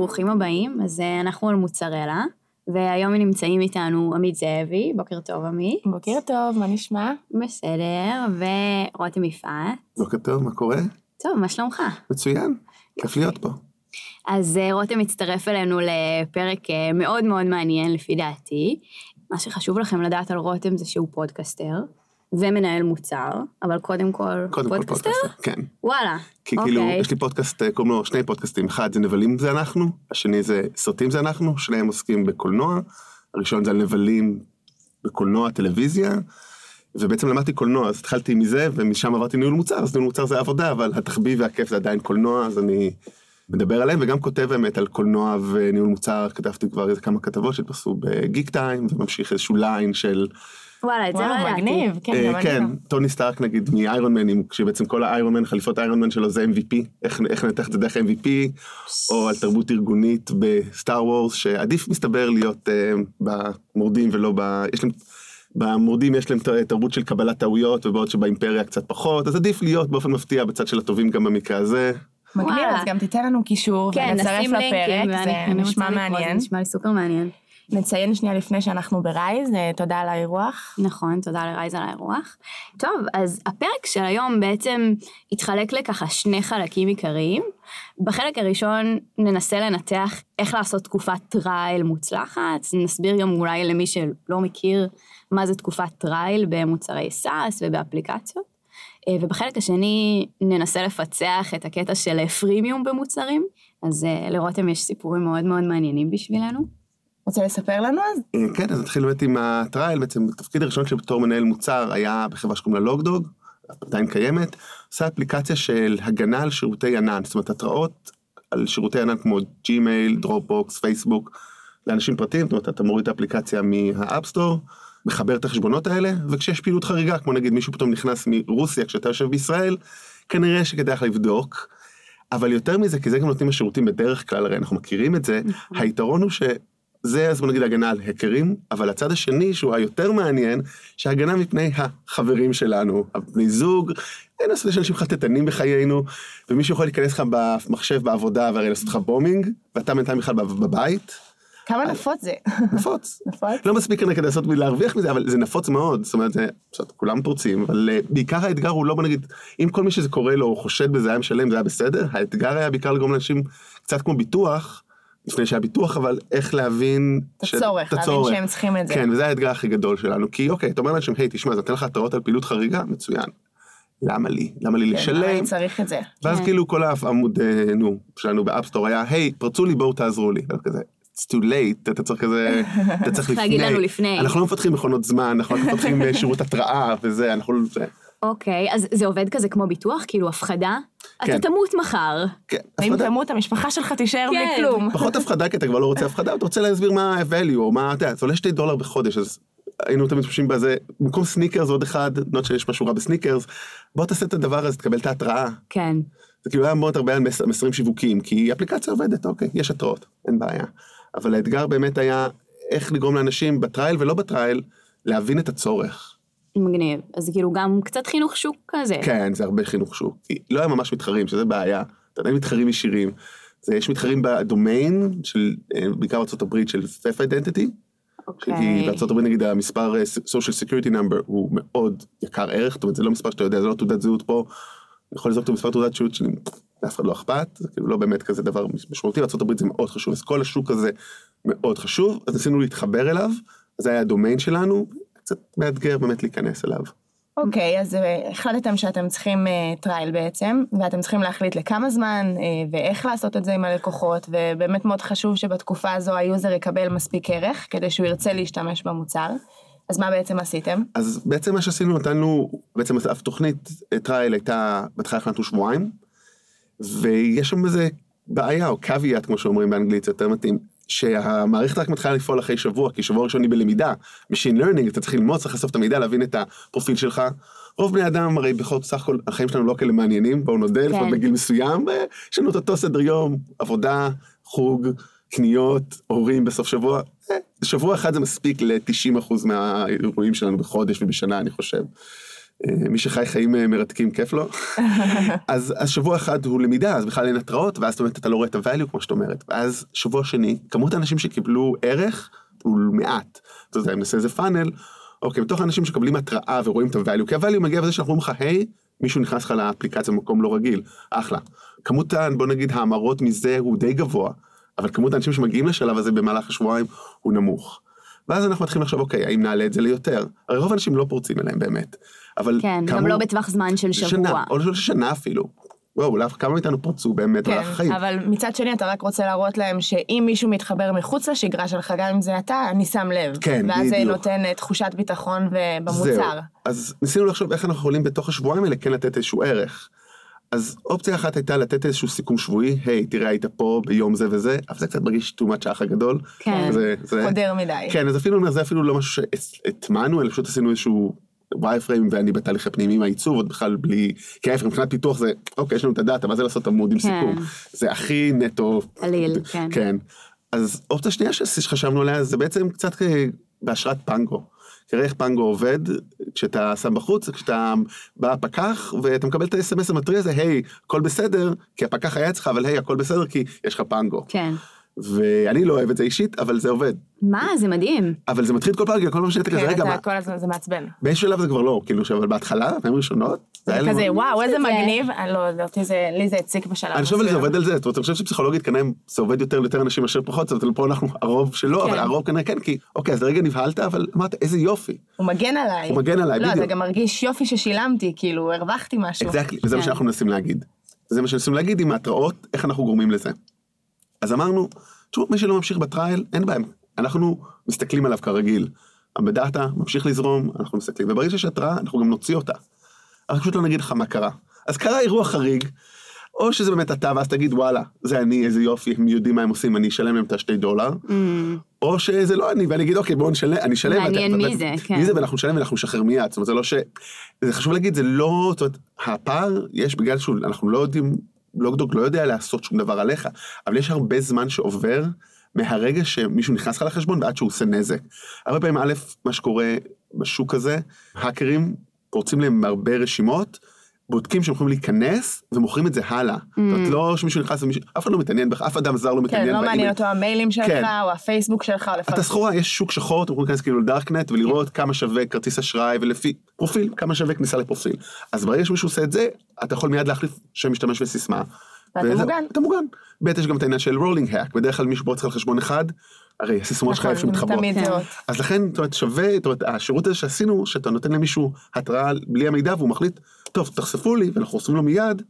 ברוכים הבאים. אז אה, אנחנו על מוצרלה, והיום נמצאים איתנו עמית זאבי, בוקר טוב עמית. בוקר טוב, מה נשמע? בסדר, ורותם יפעת. בוקר טוב, מה קורה? טוב, מה שלומך? מצוין, כיף להיות פה. אז אה, רותם מצטרף אלינו לפרק אה, מאוד מאוד מעניין לפי דעתי. מה שחשוב לכם לדעת על רותם זה שהוא פודקסטר. ומנהל מוצר, אבל קודם כל קודם כל פודקאסטר? פודקאסטר, כן. וואלה, כי אוקיי. כאילו, יש לי פודקאסט, אה, קוראים לו שני פודקאסטים, אחד זה נבלים זה אנחנו, השני זה סרטים זה אנחנו, שניהם עוסקים בקולנוע, הראשון זה על נבלים בקולנוע, טלוויזיה, ובעצם למדתי קולנוע, אז התחלתי מזה, ומשם עברתי ניהול מוצר, אז ניהול מוצר זה עבודה, אבל התחביב והכיף זה עדיין קולנוע, אז אני מדבר עליהם, וגם כותב באמת על קולנוע וניהול מוצר, כתבתי כבר איזה כמה כתבות שהתפרסו בגיק טיים, וממשיך איזשהו ליין של... וואלה, את זה לא ידעתי. מגניב, כן, אה, גם אני כן, לא. טוני סטארק נגיד מאיירון מן, כשבעצם כל האיירון מן, חליפות איירון מן שלו זה MVP, איך, לנתח את זה דרך MVP, או על תרבות ארגונית בסטאר וורס, שעדיף מסתבר להיות אה, במורדים ולא ב... יש להם... במורדים יש להם תרבות של קבלת טעויות, ובעוד שבאימפריה קצת פחות, אז עדיף להיות באופן מפתיע בצד של הטובים גם במקרה הזה. מגניב, וואלה. אז גם תיתן לנו קישור כן, ונצרף נשים לינקים, לפרק, זה נשמע לקרוא, זה מעניין. נשמע לי סופר מעניין. נציין שנייה לפני שאנחנו ברייז, אה, תודה על האירוח. נכון, תודה לרייז על האירוח. טוב, אז הפרק של היום בעצם התחלק לככה שני חלקים עיקריים. בחלק הראשון ננסה לנתח איך לעשות תקופת trial מוצלחת, נסביר גם אולי למי שלא מכיר מה זה תקופת trial במוצרי SaaS ובאפליקציות. אה, ובחלק השני ננסה לפצח את הקטע של freemium במוצרים, אז אה, לרותם יש סיפורים מאוד מאוד מעניינים בשבילנו. רוצה לספר לנו אז? אה, כן, אז נתחיל באמת עם ה trial, בעצם התפקיד הראשון שלי בתור מנהל מוצר היה בחברה שקוראים לה LogDog, עדיין קיימת, עושה אפליקציה של הגנה על שירותי ענן, זאת אומרת התראות על שירותי ענן כמו ג'ימייל, דרופבוקס, פייסבוק, לאנשים פרטיים, זאת אומרת אתה מוריד את האפליקציה מה App Store, מחבר את החשבונות האלה, וכשיש פעילות חריגה, כמו נגיד מישהו פתאום נכנס מרוסיה כשאתה יושב בישראל, כנראה שכדאי לך לבדוק. אבל יותר מזה, כי זה גם נותנים השירותים בדרך כלל, הרי אנחנו מכירים את זה, היתרון הוא שזה, אז בוא נגיד הגנה על האקרים, אבל הצד השני, שהוא היותר מעניין, שהגנה מפני החברים שלנו, הבני זוג, אין לעשות שאנשים חטטנים בחיינו, ומישהו יכול להיכנס לך במחשב בעבודה והרי לעשות לך בומינג, ואתה בינתיים בכלל בב- בבית, כמה נפוץ זה? נפוץ. נפוץ? לא מספיק כנראה כדי לעשות להרוויח מזה, אבל זה נפוץ מאוד, זאת אומרת, זה, כולם פורצים, אבל uh, בעיקר האתגר הוא לא, בוא נגיד, אם כל מי שזה קורה לו, הוא חושד בזה, היה משלם, זה היה בסדר, האתגר היה בעיקר לגרום לאנשים, קצת כמו ביטוח, לפני שהיה ביטוח, אבל איך להבין... את ש- הצורך, את להבין. שהם צריכים את זה. כן, וזה האתגר הכי גדול שלנו, כי אוקיי, אתה אומר לאנשים, היי, תשמע, זה נותן לך התראות על פעילות חריגה, מצוין. למה לי? למה לי כן, לשלם? אני צריך את זה. ואז כן. כאילו כל העמוד, אה, נו, שלנו ב App Store היה, היי, פרצו לי, בואו תעזרו לי. אז כזה, it's too late, אתה צריך כזה, אתה צריך צריך להגיד לנו לפני. אנחנו לא מפתחים מכונות זמן, אנחנו רק מפתחים אה, שירות התראה וזה, אנחנו לא... אוקיי, אז זה עובד כזה כמו ביטוח? כאילו הפחדה? כן. אתה תמות מחר. כן, אם הפחדה- תמות, המשפחה שלך תישאר בלי כן. כלום. פחות הפחדה, כי אתה כבר לא רוצה הפחדה, אתה רוצה להסביר מה ה-value, או מה, אתה יודע, זה עולה שתי דולר בחודש, אז היינו תמיד משתמשים בזה, במקום סניקרס עוד אחד, לא שיש משהו רע בסניקרס, בוא תעשה את הדבר הזה, תקבל את ההתראה. כן. זה כאילו היה מאוד הרבה על מס- מסרים שיווקים, כי אפליקציה עובדת, אוקיי, יש התראות, אין בעיה. אבל האתגר באמת היה איך לגרום לאנשים ב trial ולא ב trial, להבין את הצורך. מגניב. אז כאילו גם קצת חינוך שוק כזה. כן, זה הרבה חינוך שוק. כי לא היה ממש מתחרים, שזה בעיה. אתה יודע, מתחרים ישירים. זה, יש מתחרים בדומיין, של, אה, בעיקר בארה"ב, של Theft Identity, כי אוקיי. בארצות הברית נגיד המספר אה, social security number הוא מאוד יקר ערך, זאת אומרת זה לא מספר שאתה יודע, זה לא תעודת זהות פה, אני יכול לזרוק את המספר תעודת זהות שלי, לאף אחד לא אכפת, זה כאילו לא באמת כזה דבר משמעותי, הברית זה מאוד חשוב, אז כל השוק הזה מאוד חשוב, אז ניסינו להתחבר אליו, זה היה הדומיין שלנו, קצת מאתגר באמת להיכנס אליו. אוקיי, אז אה, החלטתם שאתם צריכים אה, trial בעצם, ואתם צריכים להחליט לכמה זמן, אה, ואיך לעשות את זה עם הלקוחות, ובאמת מאוד חשוב שבתקופה הזו ה user יקבל מספיק ערך, כדי שהוא ירצה להשתמש במוצר. אז מה בעצם עשיתם? אז בעצם מה שעשינו, נתנו, בעצם אף תוכנית trial הייתה, בהתחלה החלטנו שבועיים, ויש שם איזה בעיה, או caveat, כמו שאומרים באנגלית, זה יותר מתאים, שהמערכת רק מתחילה לפעול אחרי שבוע, כי שבוע ראשון היא בלמידה, Machine Learning, אתה צריך ללמוד, צריך לאסוף את המידע, להבין את הפרופיל שלך. רוב בני אדם, הרי בכל סך הכל, החיים שלנו לא כאלה מעניינים, בואו נודה, לפחות כן. בגיל מסוים, ויש לנו את אותו סדר יום, עבודה, חוג, קניות, הורים בסוף שבוע. אה, שבוע אחד זה מספיק ל-90% מהאירועים שלנו בחודש ובשנה, אני חושב. אה, מי שחי חיים אה, מרתקים כיף לו. אז, אז שבוע אחד הוא למידה, אז בכלל אין התראות, ואז זאת אומרת אתה לא רואה את ה-value כמו שאת אומרת. ואז שבוע שני, כמות האנשים שקיבלו ערך הוא מעט. אתה יודע, אם נעשה איזה פאנל, אוקיי, בתוך האנשים שקבלים התראה ורואים את ה-value, כי ה-value מגיע בזה שאנחנו אומרים לך, היי, מישהו נכנס לך לאפליקציה במקום לא רגיל, אחלה. כמות, בוא נגיד, ההמרות מזה הוא די גבוה, אבל כמות האנשים שמגיעים לשלב הזה במהלך השבועיים הוא נמוך. ואז אנחנו מתחילים לחשוב, אוקיי, האם נעלה את זה ליותר? הרי רוב האנשים לא פורצים אליהם באמת. אבל כן, גם לא בטווח זמן של שבוע. שנה, או לא שנה אפילו. וואו, אולי כמה מאיתנו פרצו באמת כן, במהלך החיים. אבל מצד שני אתה רק רוצה להראות להם שאם מישהו מתחבר מחוץ לשגרה שלך, גם אם זה אתה, אני שם לב. כן, ואז זה בדיוק. נותן אה, תחושת ביטחון ו- זהו. במוצר. אז ניסינו לחשוב איך אנחנו יכולים בתוך השבועיים האלה כן לתת איזשהו ערך. אז אופציה אחת הייתה לתת איזשהו סיכום שבועי, היי, תראה, היית פה ביום זה וזה, אבל זה קצת מרגיש too much האח הגדול. כן. זה, זה, חודר מדי. כן, אז אפילו, זה אפילו לא משהו שהטמענו, אלא פשוט עשינו איזשהו וואי פריים ואני בתהליכי פנימיים העיצוב, עוד בכלל בלי, כי ההפך, מבחינת פיתוח זה, אוקיי, יש לנו את הדאטה, מה זה לעשות עמוד עם כן. סיכום? זה הכי נטו. קליל, כן. כן. אז אופציה שנייה שחשבנו עליה זה בעצם קצת אה, בהשראת פנגו. תראה איך פנגו עובד, כשאתה שם בחוץ, כשאתה בא פקח ואתה מקבל את ה-SMS המטרי הזה, היי, הכל בסדר, כי הפקח היה אצלך, אבל היי, הכל בסדר כי יש לך פנגו. כן. ואני לא אוהב את זה אישית, אבל זה עובד. מה, זה מדהים. אבל זה מתחיל כל פעם, כל פעם שאתה כזה, כן, רגע, מה? כל הזמן, זה מעצבן. באיזשהו שלב זה כבר לא, כאילו, אבל בהתחלה, פעמים ראשונות, זה היה לי כזה, וואו, איזה שזה- מגניב. אני לא זה- לי זה הציק בשלב אני חושב על זה מסוים. עובד על זה, זאת אומרת, אני חושב שפסיכולוגית כנראה זה עובד יותר ליותר אנשים מאשר פחות, זאת אומרת, פה אנחנו הרוב שלא, אבל כן. הרוב כנראה כן, כי, אוקיי, אז לרגע נבהלת, אבל אמרת, איזה יופי. הוא מגן עליי. הוא מגן עליי, לא, אתה בדיוק. גם מרגיש יופי ששילמתי, כאילו, הרווחתי משהו. אקזקטלי, וזה מה כן. שאנחנו מנסים להגיד. זה מה להגיד עם ההתראות, איך אנחנו גורמים לזה. אז אמרנו, תשמעו, מי שלא ממשיך בטרייל, אין בעיה, אנחנו מסתכלים עליו כרגיל. בדאטה ממשיך לזרום, אנחנו מסתכלים, וברגע שיש התראה, אנחנו גם נוציא אותה. אנחנו פשוט לא נגיד לך מה קרה. אז קרה אירוע חריג, או שזה באמת אתה, ואז תגיד, וואלה, זה אני, איזה יופי, הם יודעים מה הם עושים, אני אשלם להם את השתי דולר, Mm, או שזה לא אני, ואני אגיד, אוקיי, בואו נשלם, אני אשלם. מעניין מי זה, כן. מי זה, ואנחנו נשלם ואנחנו נשחרר מיד. זאת אומרת, זה לא ש... זה חשוב להגיד, זה לא... זאת אומרת, הפער, יש בגלל שאנחנו לא יודעים, לוגדוג לא יודע לעשות שום דבר עליך, אבל יש הרבה זמן שעובר מהרגע שמישהו נכנס לך לחשבון ועד שהוא עושה נזק. הרבה פעמים, א', מה שקורה בשוק הזה, האקרים פורצים להם הרבה רשימות, בודקים שהם יכולים להיכנס ומוכרים את זה הלאה. זאת אומרת, לא שמישהו נכנס ומישהו, אף אחד לא מתעניין בך, אף אדם זר לא מתעניין כן, לא באימייל. מעניין אותו המיילים שלך, כן. או הפייסבוק שלך, או אתה לפעמים. סחורה, יש שוק שחור, אתם יכולים להיכנס כאילו לדארקנט ולראות כמה שווה כרטיס אשראי ולפי פרופיל, כמה שווה כניסה לפרופיל. אז ברגע שמישהו עושה את זה, אתה יכול מיד להחליף שם משתמש וסיסמה. ואתה מוגן. אתה מוגן. ב' יש גם את העניין של rolling hack, בדרך כלל מישהו פורץ לך חשבון אחד, הרי הסיסמאות שלך נכון, איפה כן. זהות. אז לכן, זאת אומרת, שווה, זאת אומרת, השירות הזה שעשינו, שאתה נותן למישהו התראה בלי המידע והוא מחליט, טוב, תחשפו לי, ואנחנו עושים לו מיד,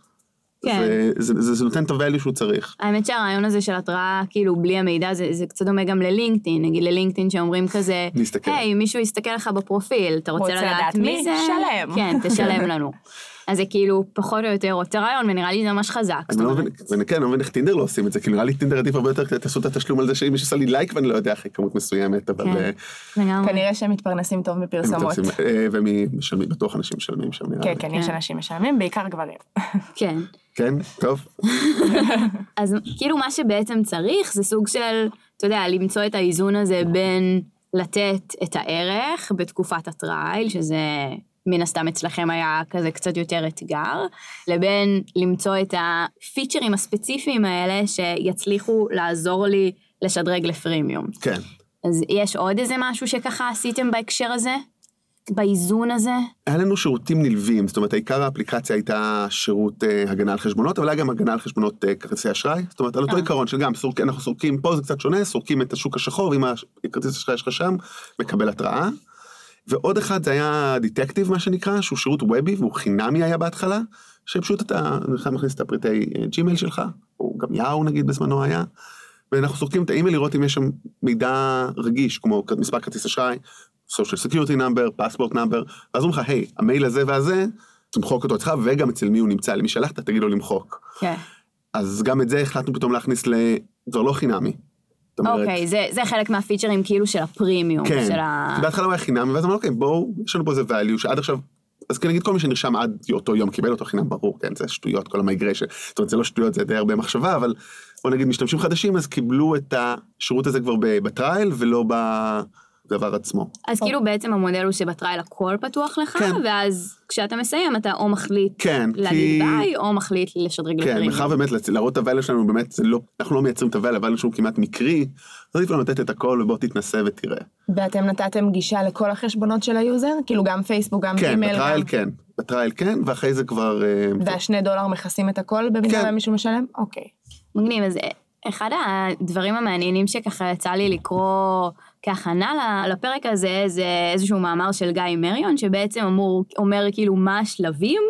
כן. זה, זה, זה, זה נותן את ה value שהוא צריך. האמת שהרעיון הזה של התראה, כאילו, בלי המידע, זה, זה קצת דומה גם ללינקדאין. נגיד ללינקדאין שאומרים כזה, להסתכל. היי, מישהו יסתכל לך בפרופיל, אתה רוצה רוצה לדעת לדעת מי מי? זה? שלם. כן, תשלם לנו. אז זה כאילו פחות או יותר אותו רעיון, ונראה לי זה ממש חזק. אני לא מבין, כן, אני לא מבין איך טינדר לא עושים את זה, כי נראה לי טינדר עדיף הרבה יותר, תעשו את התשלום על זה שאם מישהו עשה לי לייק ואני לא יודע אחרי כמות מסוימת, אבל... כן. אה. כנראה שהם מתפרנסים טוב מפרסומות. אה, ומשלמים, בטוח אנשים משלמים שם נראה כן, לי. כן, יש כן. אנשים משלמים, בעיקר גברים. כן. כן, טוב. אז כאילו מה שבעצם צריך זה סוג של, אתה יודע, למצוא את האיזון הזה בין לתת את הערך בתקופת הטרייל, שזה מן הסתם אצלכם היה כזה קצת יותר אתגר, לבין למצוא את הפיצ'רים הספציפיים האלה שיצליחו לעזור לי לשדרג לפרימיום. כן. אז יש עוד איזה משהו שככה עשיתם בהקשר הזה? באיזון הזה? היה לנו שירותים נלווים, זאת אומרת, עיקר האפליקציה הייתה שירות אה, הגנה על חשבונות, אבל היה גם הגנה על חשבונות אה, כרטיסי אשראי, זאת אומרת, על אותו אה. עיקרון של גם, סורק, אנחנו סורקים, פה זה קצת שונה, סורקים את השוק השחור, אם הכרטיס אשראי שלך שם, מקבל התראה. ועוד אחד זה היה Detective, מה שנקרא, שהוא שירות וובי, והוא חינמי היה בהתחלה, שפשוט אתה נכנס מכניס את הפרטי אה, ג'ימייל שלך, או גם יאו נגיד בזמנו היה, ואנחנו סורקים את האימייל לראות אם יש שם מידע רגיש, כמו מספר כרטיס אשראי, social security number, passport number, ואז אומרים לך, היי, המייל הזה והזה, תמחוק אותו אצלך, וגם אצל מי הוא נמצא, למי שלחת, תגיד לו למחוק. כן. אז גם את זה החלטנו פתאום להכניס ל... כבר לא חינמי. אומרת, אוקיי, זה, זה חלק מהפיצ'רים כאילו של הפרימיום. כן, של ה... כי בהתחלה הוא היה חינמי, ואז אמרנו, אוקיי, בואו, יש לנו פה איזה value שעד עכשיו, אז כן נגיד כל מי שנרשם עד אותו יום קיבל אותו חינם, ברור, כן, זה שטויות, כל ה migration, זאת אומרת, זה לא שטויות, זה די הרבה מחשבה, אבל בוא נגיד משתמשים חדשים, אז קיבלו את השירות הזה כבר ב trial, ולא ב... הדבר עצמו. אז כאילו בעצם המודל הוא שב trial הכל פתוח לך, כן. ואז כשאתה מסיים אתה או מחליט כן, כי... להגיד ביי, או מחליט לשדרג כן. מאחר באמת לצ- להראות את ה value שלנו, באמת, לא, אנחנו לא מייצרים את ה value, ה value שלנו כמעט מקרי, אז עדיף לנו לתת את הכל ובוא תתנסה ותראה. ואתם נתתם גישה לכל החשבונות של ה user? כאילו גם פייסבוק, גם כן, אימייל, ב trial גם... כן, ב trial כן, ואחרי זה כבר... אה, והשני דולר מכסים את הכל במידה כן. ומישהו משלם? אוקיי. מגניב, אז אחד הדברים המעניינים שככה יצא לי לקרוא כהכנה לפרק הזה, זה איזשהו מאמר של גיא מריון, שבעצם אמור, אומר כאילו מה השלבים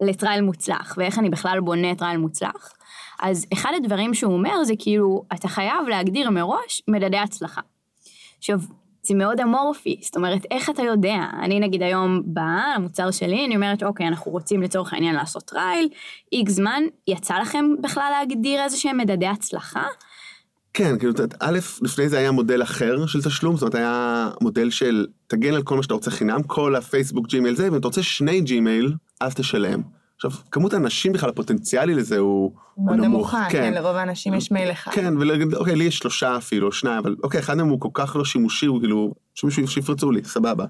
ל trial מוצלח, ואיך אני בכלל בונה trial מוצלח. אז אחד הדברים שהוא אומר זה כאילו, אתה חייב להגדיר מראש מדדי הצלחה. עכשיו, זה מאוד אמורפי, זאת אומרת, איך אתה יודע? אני נגיד היום באה למוצר שלי, אני אומרת, אוקיי, אנחנו רוצים לצורך העניין לעשות trial, X זמן, יצא לכם בכלל להגדיר איזה שהם מדדי הצלחה? כן, כאילו, א', לפני זה היה מודל אחר של תשלום, זאת אומרת, היה מודל של תגן על כל מה שאתה רוצה חינם, כל הפייסבוק, ג'ימייל זה, ואם אתה רוצה שני ג'ימייל, אז תשלם. עכשיו, כמות האנשים בכלל, הפוטנציאלי לזה הוא, הוא מאוד נמוך. נמוכה, כן, לרוב האנשים יש מייל אחד. כן, ולהגיד, אוקיי, לי יש שלושה אפילו, שניים, אבל אוקיי, אחד מהם הוא כל כך לא שימושי, הוא כאילו, שמישהו שיפרצו לי, סבבה.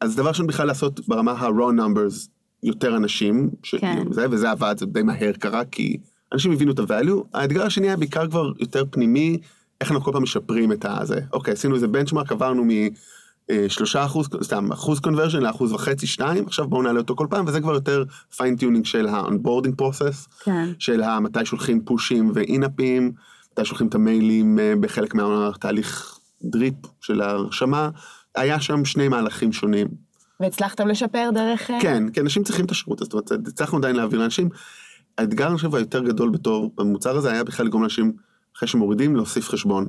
אז דבר ראשון בכלל לעשות ברמה ה raw numbers יותר אנשים, ש... כן. זה, וזה עבד, זה די מהר קרה, כי אנשים הבינו את ה value. האתגר השני היה בעיקר כבר יותר פנימי, איך אנחנו כל פעם משפרים את הזה. אוקיי, עשינו איזה benchmark, עברנו משלושה אחוז, סתם, אחוז conversion לאחוז וחצי, שניים, עכשיו בואו נעלה אותו כל פעם, וזה כבר יותר fine-tuning של ה onboarding process. כן. של מתי שולחים פושים ו in-appים, מתי שולחים את המיילים אה, בחלק מהתהליך drip של ההרשמה. היה שם שני מהלכים שונים. והצלחתם לשפר דרך... אה, כן, כי אנשים צריכים את השירות זאת אומרת, הצלחנו עדיין להעביר לאנשים. האתגר, אני חושב, היותר גדול בתור במוצר הזה, היה בכלל לגרום לאנשים, אחרי שמורידים, להוסיף חשבון.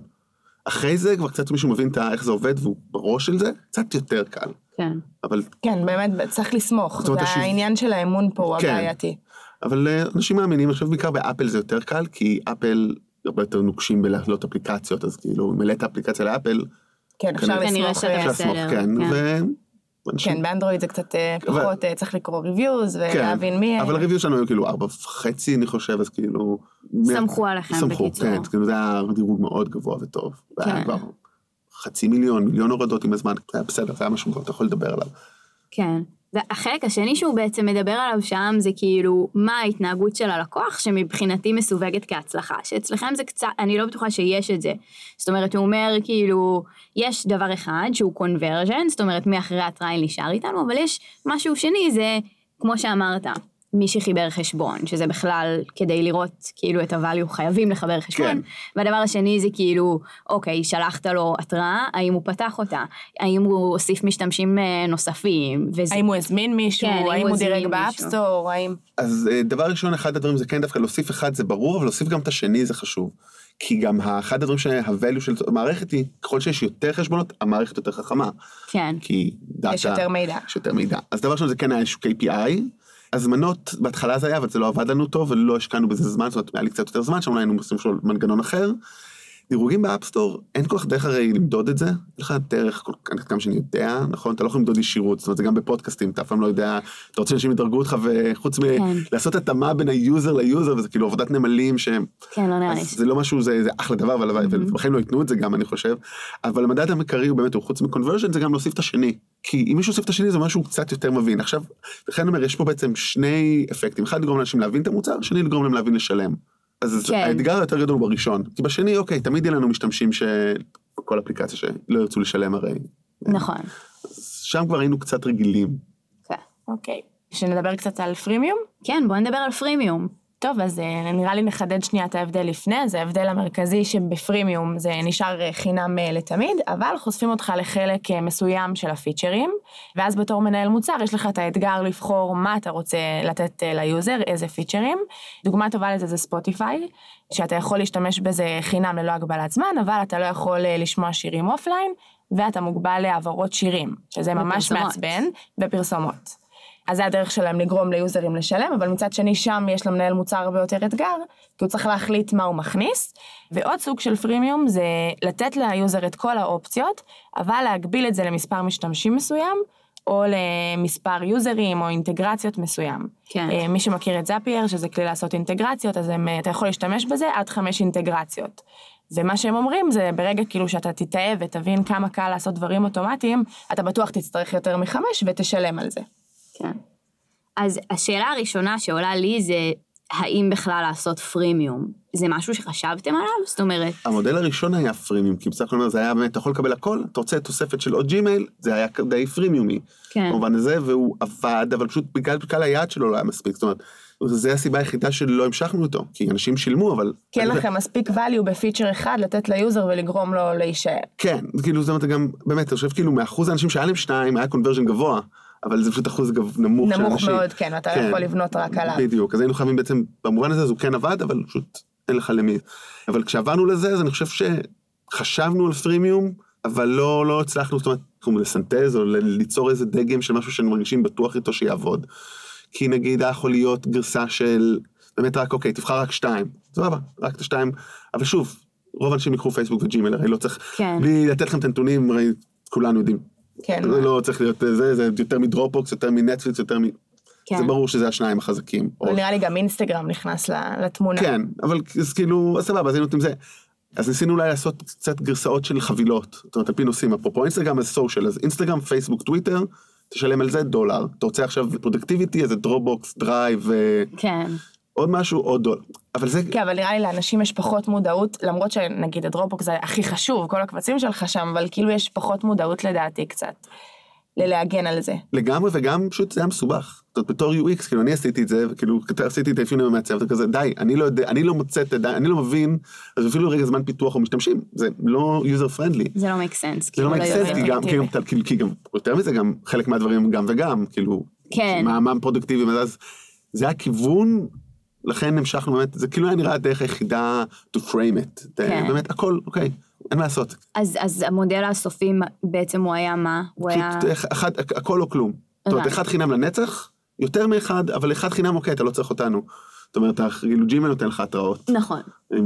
אחרי זה כבר קצת מישהו מבין את איך זה עובד והוא בראש של זה, קצת יותר קל. כן. אבל, כן, באמת, צריך לסמוך. זאת אומרת, השיו- והעניין של האמון פה הוא כן. הבעייתי. אבל אה, אנשים מאמינים, אני חושב בעיקר באפל זה יותר קל, כי אפל הרבה יותר נוקשים בלהעלות אפליקציות, אז כאילו, מלאת אפליקציה לאפל, כן, אפשר כנראה כנראה לסמוך. שאתה אה, אפשר לסמוך, בסדר, כן, כן. כן, באנדרואיד זה קצת אה, פחות, אה, צריך לקרוא ריוויוז כן, ולהבין מי... אבל הריוויו שלנו היו כאילו ארבע וחצי, אני חושב, אז כאילו... סמכו עליכם, סמכו, בקיצור. כן, כאילו זה היה דירוג מאוד גבוה וטוב. כן. כבר חצי מיליון, מיליון הורדות עם הזמן, זה היה בסדר, זה היה משהו שאתה יכול לדבר עליו. כן. והחלק השני שהוא בעצם מדבר עליו שם זה כאילו מה ההתנהגות של הלקוח שמבחינתי מסווגת כהצלחה. שאצלכם זה קצת, אני לא בטוחה שיש את זה. זאת אומרת, הוא אומר כאילו, יש דבר אחד שהוא conversion, זאת אומרת מי אחרי ה trial נשאר איתנו, אבל יש משהו שני, זה כמו שאמרת, מי שחיבר חשבון, שזה בכלל כדי לראות כאילו את ה value חייבים לחבר חשבון. כן. והדבר השני זה כאילו, אוקיי, שלחת לו התראה, האם הוא פתח אותה? האם הוא הוסיף משתמשים אה, נוספים? וזה... האם הוא הזמין מישהו, כן, האם הוא דירג ב App Store, האם... אז אה, דבר ראשון, אחד הדברים זה כן דווקא להוסיף אחד זה ברור, אבל להוסיף גם את השני זה חשוב. כי גם אחד הדברים שה value של המערכת היא, ככל שיש יותר חשבונות, המערכת יותר חכמה. כן. כי data... יש יותר מידע. יש יותר מידע. אז דבר ראשון זה כן היה איזשהו KPI. הזמנות, בהתחלה זה היה, אבל זה לא עבד לנו טוב, ולא השקענו בזה זמן, זאת אומרת, היה לי קצת יותר זמן, שם היינו עושים מנגנון אחר. דירוגים ב App Store, אין כל כך דרך הרי למדוד את זה, אין לך דרך, כך כמה שאני יודע, נכון? אתה לא יכול למדוד ישירות, זאת אומרת, זה גם בפודקאסטים, אתה אף פעם לא יודע, אתה רוצה שאנשים ידרגו אותך, וחוץ כן. מלעשות התאמה בין ה user ל user, וזה כאילו עבודת נמלים שהם... כן, לא נראה לי. זה לא משהו, זה, זה אחלה דבר, אבל Mm-hmm. בחיים לא ייתנו את זה גם, אני חושב. אבל המדד העיקרי הוא באמת, הוא חוץ מ conversion, זה גם להוסיף את השני. כי אם מישהו הוסיף את השני, זה משהו קצת יותר מבין. עכשיו, לכן אני אומר, יש פה בעצם שני אפקטים. אחד, לגרום לאנשים להבין את המוצר, שני, לגרום להם להבין לשלם. אז כן. האתגר היותר גדול הוא בראשון. כי בשני, אוקיי, תמיד יהיה לנו משתמשים ש... בכל אפליקציה שלא ירצו לשלם הרי. נכון. שם כבר היינו קצת רגילים. כן. אוקיי. שנדבר קצת על freemium? כן, בוא נדבר על freemium. טוב, אז אה, נראה לי נחדד שנייה את ההבדל לפני, אז ההבדל המרכזי שב freemium זה נשאר אה, חינם אה, לתמיד, אבל חושפים אותך לחלק מסוים של הפיצ'רים, ואז בתור מנהל מוצר יש לך את האתגר לבחור מה אתה רוצה לתת ל user, איזה פיצ'רים. דוגמה טובה לזה זה Spotify, שאתה יכול להשתמש בזה חינם ללא הגבלת זמן, אבל אתה לא יכול לשמוע שירים offline, ואתה מוגבל להעברות שירים, שזה ממש ופרסומות. מעצבן, ופרסומות. אז זה הדרך שלהם לגרום ל userים לשלם, אבל מצד שני שם יש למנהל מוצר הרבה יותר אתגר, כי הוא צריך להחליט מה הוא מכניס. ועוד סוג של freemium זה לתת ל user את כל האופציות, אבל להגביל את זה למספר משתמשים מסוים, או למספר userים או אינטגרציות מסוים. כן. אה, מי שמכיר את Zapier, שזה כלי לעשות אינטגרציות, אז הם, אה, אתה יכול להשתמש בזה עד חמש אינטגרציות. ומה שהם אומרים זה ברגע כאילו שאתה תתאהב ותבין כמה קל לעשות דברים אוטומטיים, אתה בטוח תצטרך יותר מחמש ותשלם על זה. כן. אז השאלה הראשונה שעולה לי זה, האם בכלל לעשות freemium? זה משהו שחשבתם עליו? זאת אומרת, המודל הראשון היה freemium, כי בסך הכל זה היה באמת, אתה יכול לקבל הכל, אתה רוצה תוספת של עוד Gmail, זה היה די freemiumי. כן, במובן הזה, והוא עבד, אבל פשוט בגלל קהל היעד שלו לא היה מספיק. זאת אומרת, זו הסיבה היחידה שלא המשכנו איתו, כי אנשים שילמו, אבל... כי אין לכם מספיק value בפיצ'ר אחד לתת ל user ולגרום לו להישאר. כן, כאילו, זאת אומרת, גם, באמת, אני חושב כאילו, מאחוז האנשים שהיה להם שניים, היה conversion גבוה, אבל זה פשוט אחוז גב- נמוך של נמוך אנשים. מאוד, כן, אתה כן. יכול לבנות רק עליו. בדיוק, אז היינו חייבים בעצם, במובן הזה, אז הוא כן עבד, אבל פשוט אין לך למי. אבל כשעברנו לזה, אז אני חושב שחשבנו על freemium, אבל לא, לא הצלחנו, זאת אומרת, כמו לסנתז או ליצור איזה דגם של משהו שאנו מרגישים בטוח איתו שיעבוד. כי נגיד היה יכול להיות גרסה של, באמת רק, אוקיי, תבחר רק שתיים, סבבה, רק את השתיים, אבל שוב, רוב האנשים יקחו פייסבוק וג'ימל, הרי לא צריך, כן. בלי לתת לכם את הנתונים, הרי כולנו יודעים, כן, זה לא צריך להיות זה, זה יותר מדרופבוקס, יותר מנטפליקס, יותר מ... כן. זה ברור שזה השניים החזקים. או- אבל נראה לי גם אינסטגרם נכנס לתמונה. כן, אבל אז כאילו, אז סבבה, אז היינו נותנים זה. אז ניסינו אולי לעשות קצת גרסאות של חבילות, זאת אומרת, על פי נושאים, אפרופו אינסטגרם אז סושיאל, אז אינסטגרם, פייסבוק, טוויטר, תשלם על זה דולר. אתה רוצה עכשיו productivity, איזה Dropbox, Drive, אה, כן, עוד משהו, עוד דולר. אבל זה, כן, אבל נראה לי לאנשים יש פחות מודעות, למרות שנגיד ה Dropbox זה הכי חשוב, כל הקבצים שלך שם, אבל כאילו יש פחות מודעות לדעתי קצת, ללהגן על זה. לגמרי, וגם פשוט זה היה מסובך. זאת אומרת, בתור UX, כאילו, אני עשיתי את זה, וכאילו, עשיתי את האפיון המעצב, אתה כזה, די, אני לא יודע, אני לא מוצא את ה... אני לא מבין, אז אפילו רגע זמן פיתוח או משתמשים, זה לא user friendly. זה לא make sense. זה כאילו, לא make sense, יודע. כי גם, יותר מזה, גם חלק מהדברים גם וגם, כאילו, כן. מה, מה פרודוקטיבי, אז זה הכיוון, לכן המשכנו באמת, זה כאילו היה נראה הדרך היחידה to frame it, כן. באמת הכל, אוקיי, אין מה לעשות, אז, אז המודל הסופי בעצם הוא היה מה? הוא היה... אחד, הכל או כלום, זאת אומרת. אחד חינם לנצח, יותר מאחד, אבל אחד חינם, אוקיי, אתה לא צריך אותנו, זאת אומרת, כאילו ג'ימל נותן לך התראות, נכון.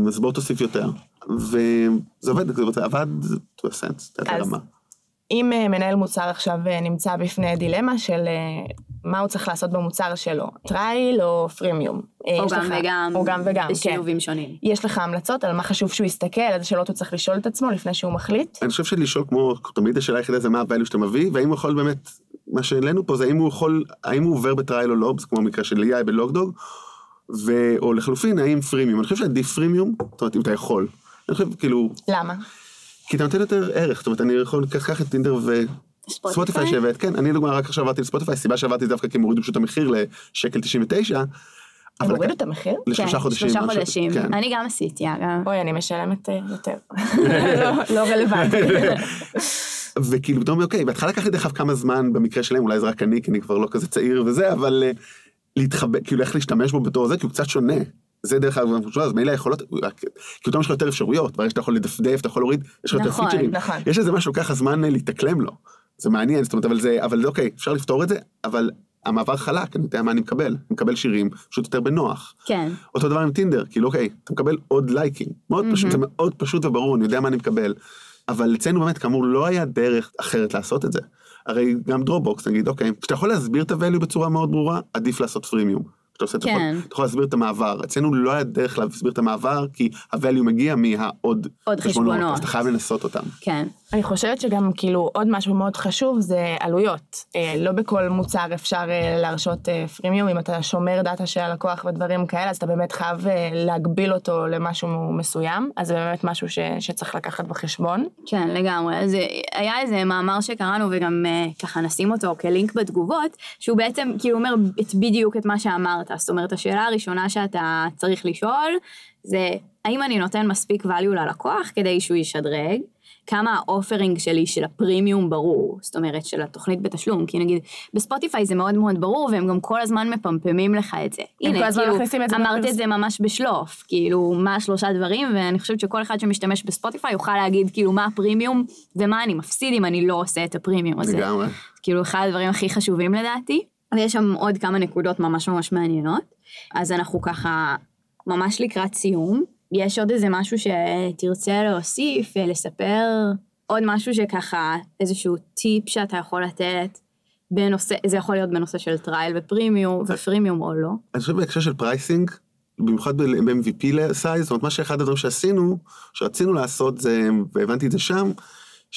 אז בוא תוסיף יותר, וזה עובד, זה עבד to a sense, אז- למה. אם אה, מנהל מוצר עכשיו אה, נמצא בפני דילמה של אה, מה הוא צריך לעשות במוצר שלו, trial או freemium. או גם לך- וגם. או גם וגם, כן. בשילובים שונים. יש לך המלצות על מה חשוב שהוא יסתכל, איזה שאלות הוא צריך לשאול את עצמו לפני שהוא מחליט? אני חושב שלשאול כמו, תמיד השאלה היחידה זה מה ה value שאתה מביא, והאם הוא יכול באמת, מה שהעלינו פה זה האם הוא יכול, האם הוא עובר ב trial או לא, זה כמו במקרה של AI בלוגדוג, ו... או לחלופין, האם פרימיום. אני חושב שעדיף פרימיום, זאת אומרת, אם אתה יכול. אני חושב, כאילו, למה? כי אתה נותן יותר ערך, זאת אומרת, אני יכול לקחת את טינדר וספוטיפיי שהבאת, כן, אני לדוגמה רק עכשיו עברתי לספוטיפיי, הסיבה שעברתי זה דווקא כי הם הורידו פשוט את המחיר לשקל 99, הם הורידו את המחיר? לשלושה כן, חודשים. שלושה חודשים. כן. אני גם עשיתי, אגב. אוי, אני משלמת אה, יותר. לא- לא רלוונטי. וכאילו פתאום אוקיי, בהתחלה לקח לי דרך אגב כמה זמן במקרה שלהם, אולי זה רק אני, כי אני כבר לא כזה צעיר וזה, אבל אה, להתחבא, כאילו איך להשתמש בו בתור זה, כי הוא קצת שונה. זה דרך אגב, אז מילא היכולות, כי פתאום יש לך יותר אפשרויות, ברגע שאתה יכול לדפדף, אתה יכול להוריד, יש לך יותר נכון, פיצ'רים. נכון. יש איזה משהו ככה זמן אה, להתאקלם לו. זה מעניין, זאת אומרת, אבל זה, אבל זה אוקיי, אפשר לפתור את זה, אבל המעבר חלק, אני יודע מה אני מקבל. אני מקבל שירים, פשוט יותר בנוח. כן. אותו דבר עם טינדר, כאילו אוקיי, אתה מקבל עוד לייקים, מאוד פשוט, זה מאוד פשוט וברור, אני יודע מה אני מקבל. אבל אצלנו באמת, כאמור, לא היה דרך אחרת לעשות את זה. הרי גם Dropbox, נגיד, אוקיי, כשאתה יכול להסביר את ה value בצורה מאוד ברורה, עדיף לעשות freemium. כשאתה עושה, אתה יכול- כן. אתה יכול להסביר את המעבר. אצלנו לא היה דרך להסביר את המעבר, כי ה value מגיע מהעוד עוד חשבונות. אז אתה חייב לנסות אותם. כן. אני חושבת שגם כאילו עוד משהו מאוד חשוב זה עלויות. אה, לא בכל מוצר אפשר אה, להרשות אה, freemium, אם אתה שומר דאטה של הלקוח ודברים כאלה, אז אתה באמת חייב אה, להגביל אותו למשהו מסוים, אז זה באמת משהו ש, שצריך לקחת בחשבון. כן, לגמרי. אז אה, היה איזה מאמר שקראנו וגם אה, ככה נשים אותו כלינק בתגובות, שהוא בעצם כאילו אומר את בדיוק את מה שאמרת. זאת אומרת, השאלה הראשונה שאתה צריך לשאול זה, האם אני נותן מספיק value ללקוח כדי שהוא ישדרג? כמה ה offering שלי של הפרימיום ברור, זאת אומרת של התוכנית בתשלום, כי נגיד ב Spotify זה מאוד מאוד ברור והם גם כל הזמן מפמפמים לך את זה. הם כל הזמן מכניסים את זה אמרת בפרס- את זה ממש בשלוף, כאילו מה השלושה דברים, ואני חושבת שכל אחד שמשתמש ב Spotify יוכל להגיד כאילו מה הפרימיום ומה אני מפסיד אם אני לא עושה את הפרימיום הזה. לגמרי. כאילו אחד הדברים הכי חשובים לדעתי. ויש שם עוד כמה נקודות ממש ממש מעניינות. אז אנחנו ככה ממש לקראת סיום. יש עוד איזה משהו שתרצה להוסיף, אה, לספר? עוד משהו שככה, איזשהו טיפ שאתה יכול לתת בנושא, זה יכול להיות בנושא של trial ו freemium, ו premium או לא. אני חושב בהקשר של pricing, במיוחד ב-MVP size, זאת אומרת, מה שאחד הדברים שעשינו, שרצינו לעשות זה, והבנתי את זה שם,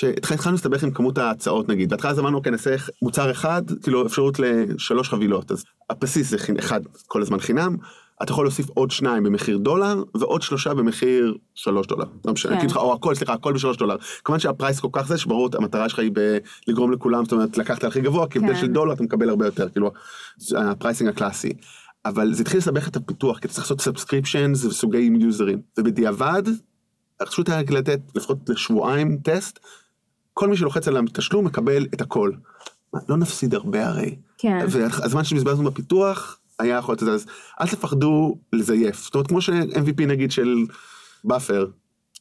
שהתחלנו להסתבך עם כמות ההצעות נגיד, בהתחלה אמרנו, אוקיי, נעשה מוצר אחד, כאילו אפשרות לשלוש חבילות, אז הבסיס זה אחד כל הזמן חינם, אתה יכול להוסיף עוד שניים במחיר דולר, ועוד שלושה במחיר שלוש דולר. לא משנה, כן. או הכל, סליחה, הכל בשלוש דולר. כמובן שה price כל כך זה, שברור, המטרה שלך היא לגרום לכולם, זאת אומרת, לקחת הכי גבוה, כי בגלל כן. של דולר אתה מקבל הרבה יותר, כאילו, ה pricing הקלאסי. אבל זה התחיל לסבך את הפיתוח, כי צריך לעשות subscriptions וסוגי יוזרים. ובדיעבד, פשוט היה לתת לפחות לשבועיים טסט, כל מי שלוחץ על התשלום מקבל את הכל. לא נפסיד הרבה הרי. כן. והזמן שבזבזנו בפיתוח, היה יכול להיות אז אל תפחדו לזייף. זאת אומרת, כמו ש-MVP נגיד של Buffer,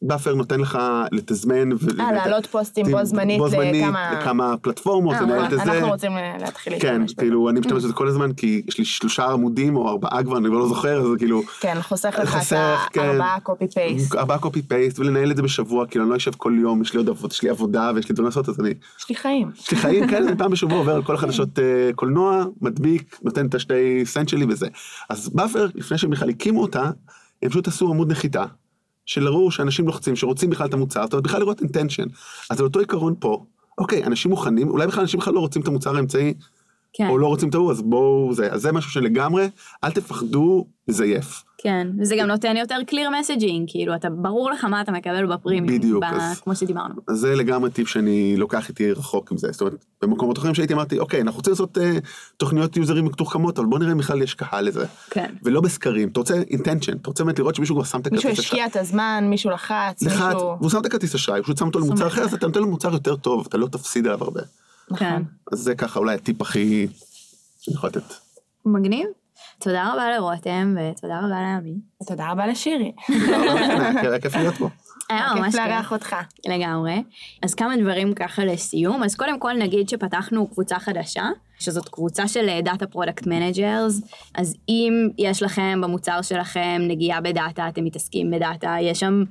Buffer נותן לך לתזמן. אה, להעלות פוסטים בו זמנית לכמה... לכמה פלטפורמות, אה, לנהל את זה. אנחנו רוצים להתחיל כן, כאילו, אני משתמש בזה כל הזמן, כי יש לי שלושה עמודים או ארבעה כבר, אני לא זוכר, אז כאילו... כן, חוסך לך את הארבעה copy paste. ארבעה copy paste, ולנהל את זה בשבוע, כאילו, אני לא אשב כל יום, יש לי עוד עבודה, יש לי עבודה ויש לי דברים לעשות, אז אני... יש לי חיים. יש לי חיים, כן, אני פעם בשבוע עובר על כל החדשות אה, קולנוע, מדביק, נותן את השתי סנט שלי וזה. אז Buffer, לפני שהם בכלל הקימו אותה, הם פשוט עשו עמוד נחיתה. שלראו שאנשים לוחצים, שרוצים בכלל את המוצר, זאת אומרת, בכלל לראות intention. אז על אותו עיקרון פה, אוקיי, אנשים מוכנים, אולי בכלל אנשים בכלל לא רוצים את המוצר האמצעי, כן. או לא רוצים את ההוא, אז בואו, זה, אז זה משהו שלגמרי, אל תפחדו לזייף. כן, וזה גם נותן יותר clear messaging, כאילו, אתה, ברור לך מה אתה מקבל בפרימיום. בדיוק. ב, אז, כמו שדיברנו. אז זה לגמרי טיפ שאני לוקח איתי רחוק עם זה. זאת אומרת, במקומות אחרים שהייתי אמרתי, אוקיי, אנחנו רוצים לעשות אה, תוכניות יוזרים מתוחכמות, אבל בוא נראה אם בכלל יש קהל לזה. כן. ולא בסקרים, אתה רוצה intention, אתה רוצה באמת לראות שמישהו כבר שם את הכרטיס אשראי. מישהו השקיע את הזמן, מישהו לחץ, לחץ, מישהו... והוא שם את הכרטיס אשראי, פשוט שם אותו למוצר אחר, אז אתה נותן לו מוצר יותר טוב, אתה לא תפסיד עליו הרבה. כן. אז זה ככה אולי הטיפ הכי שאני יכול לתת. מגניב. תודה רבה לרותם, ותודה רבה לעמי. ותודה רבה לשירי. היה כיף להיות פה. היה ממש כיף לארח אותך. לגמרי. אז כמה דברים ככה לסיום. אז קודם כל נגיד שפתחנו קבוצה חדשה, שזאת קבוצה של data product managers, אז אם יש לכם במוצר שלכם נגיעה בדאטה, אתם מתעסקים בדאטה, יש שם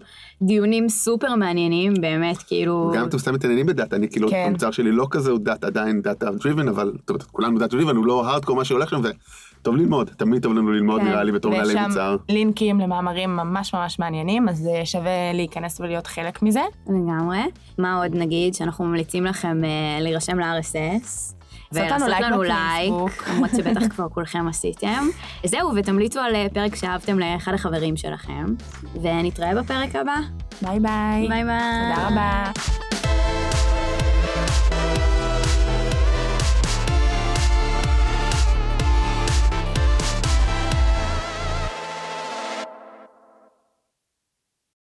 דיונים סופר מעניינים, באמת, כאילו... גם אתם סתם מתעניינים בדאטה, אני כאילו, כן. המוצר שלי לא כזה, הוא דאטה, עדיין data driven, אבל כולנו data driven, הוא לא הארדקור מה שהולך שם, טוב ללמוד, תמיד טוב לנו ללמוד כן. נראה לי בתור מנהלי מוצר. ויש שם לינקים למאמרים ממש ממש מעניינים, אז אה, שווה להיכנס ולהיות חלק מזה. לגמרי. מה עוד נגיד? שאנחנו ממליצים לכם אה, להירשם ל-RSS. ולעשות לנו לייק, למרות שבטח כבר כולכם עשיתם. זהו, ותמליצו על אה, פרק שאהבתם לאחד החברים שלכם, ונתראה בפרק הבא. ביי ביי. ביי ביי. תודה רבה.